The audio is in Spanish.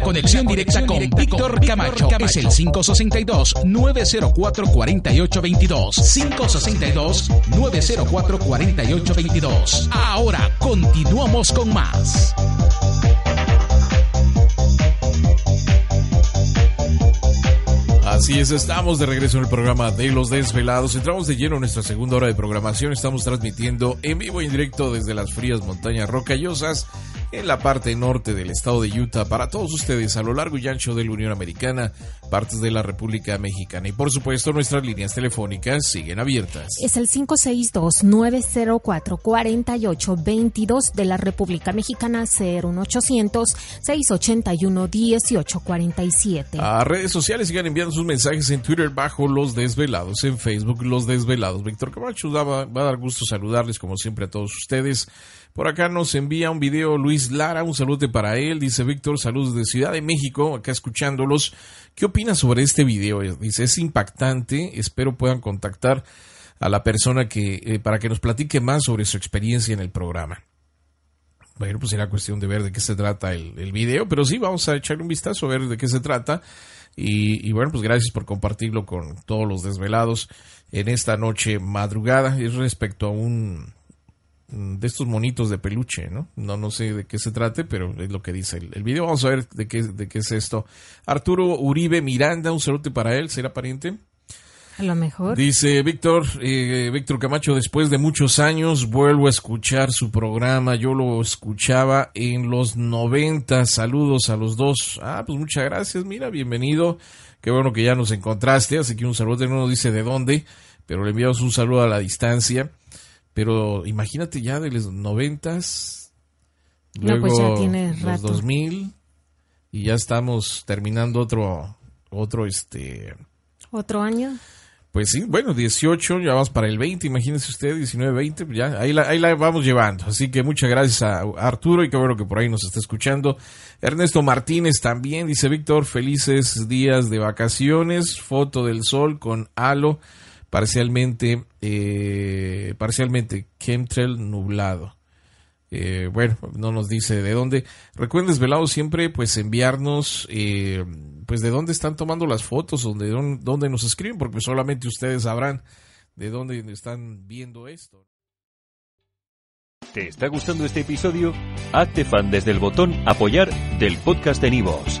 Conexión directa con Víctor Camacho es el 562-904-4822. 562-904-4822. Ahora continuamos con más. Así es, estamos de regreso en el programa de Los Desvelados. Entramos de lleno en nuestra segunda hora de programación. Estamos transmitiendo en vivo y en directo desde las frías montañas rocallosas en la parte norte del estado de Utah. Para todos ustedes a lo largo y ancho de la Unión Americana, partes de la República Mexicana y por supuesto nuestras líneas telefónicas siguen abiertas. Es el 562-904-4822 de la República Mexicana 01800-681-1847. A redes sociales sigan enviando sus mensajes en Twitter bajo Los Desvelados, en Facebook Los Desvelados. Víctor Camacho va, va a dar gusto saludarles como siempre a todos ustedes. Por acá nos envía un video Luis Lara, un saludo para él. Dice Víctor, saludos de Ciudad de México, acá escuchándolos. ¿Qué opinas sobre este video? Dice, es impactante, espero puedan contactar a la persona que, eh, para que nos platique más sobre su experiencia en el programa. Bueno, pues será cuestión de ver de qué se trata el, el video, pero sí, vamos a echarle un vistazo a ver de qué se trata. Y, y, bueno, pues gracias por compartirlo con todos los desvelados en esta noche madrugada. Es respecto a un de estos monitos de peluche, ¿no? No, no sé de qué se trate, pero es lo que dice el, el video. Vamos a ver de qué, de qué es esto. Arturo Uribe Miranda, un saludo para él, ¿será pariente? A lo mejor. Dice Víctor, eh, Víctor Camacho, después de muchos años vuelvo a escuchar su programa. Yo lo escuchaba en los 90. Saludos a los dos. Ah, pues muchas gracias. Mira, bienvenido. Qué bueno que ya nos encontraste. Así que un saludo. No nos dice de dónde, pero le enviamos un saludo a la distancia. Pero imagínate ya de los noventas, luego pues ya tiene los rato. 2000 y ya estamos terminando otro, otro este... ¿Otro año? Pues sí, bueno, 18, ya vamos para el 20, imagínese usted, 19, 20, ya, ahí la, ahí la vamos llevando. Así que muchas gracias a Arturo y qué bueno que por ahí nos está escuchando. Ernesto Martínez también, dice Víctor, felices días de vacaciones, foto del sol con halo parcialmente, eh, parcialmente chemtrail nublado. Eh, bueno, no nos dice de dónde. Recuerden, desvelado siempre, pues enviarnos, eh, pues de dónde están tomando las fotos, o de dónde, dónde nos escriben, porque solamente ustedes sabrán de dónde están viendo esto. ¿Te está gustando este episodio? Hazte fan desde el botón apoyar del podcast de Nivos.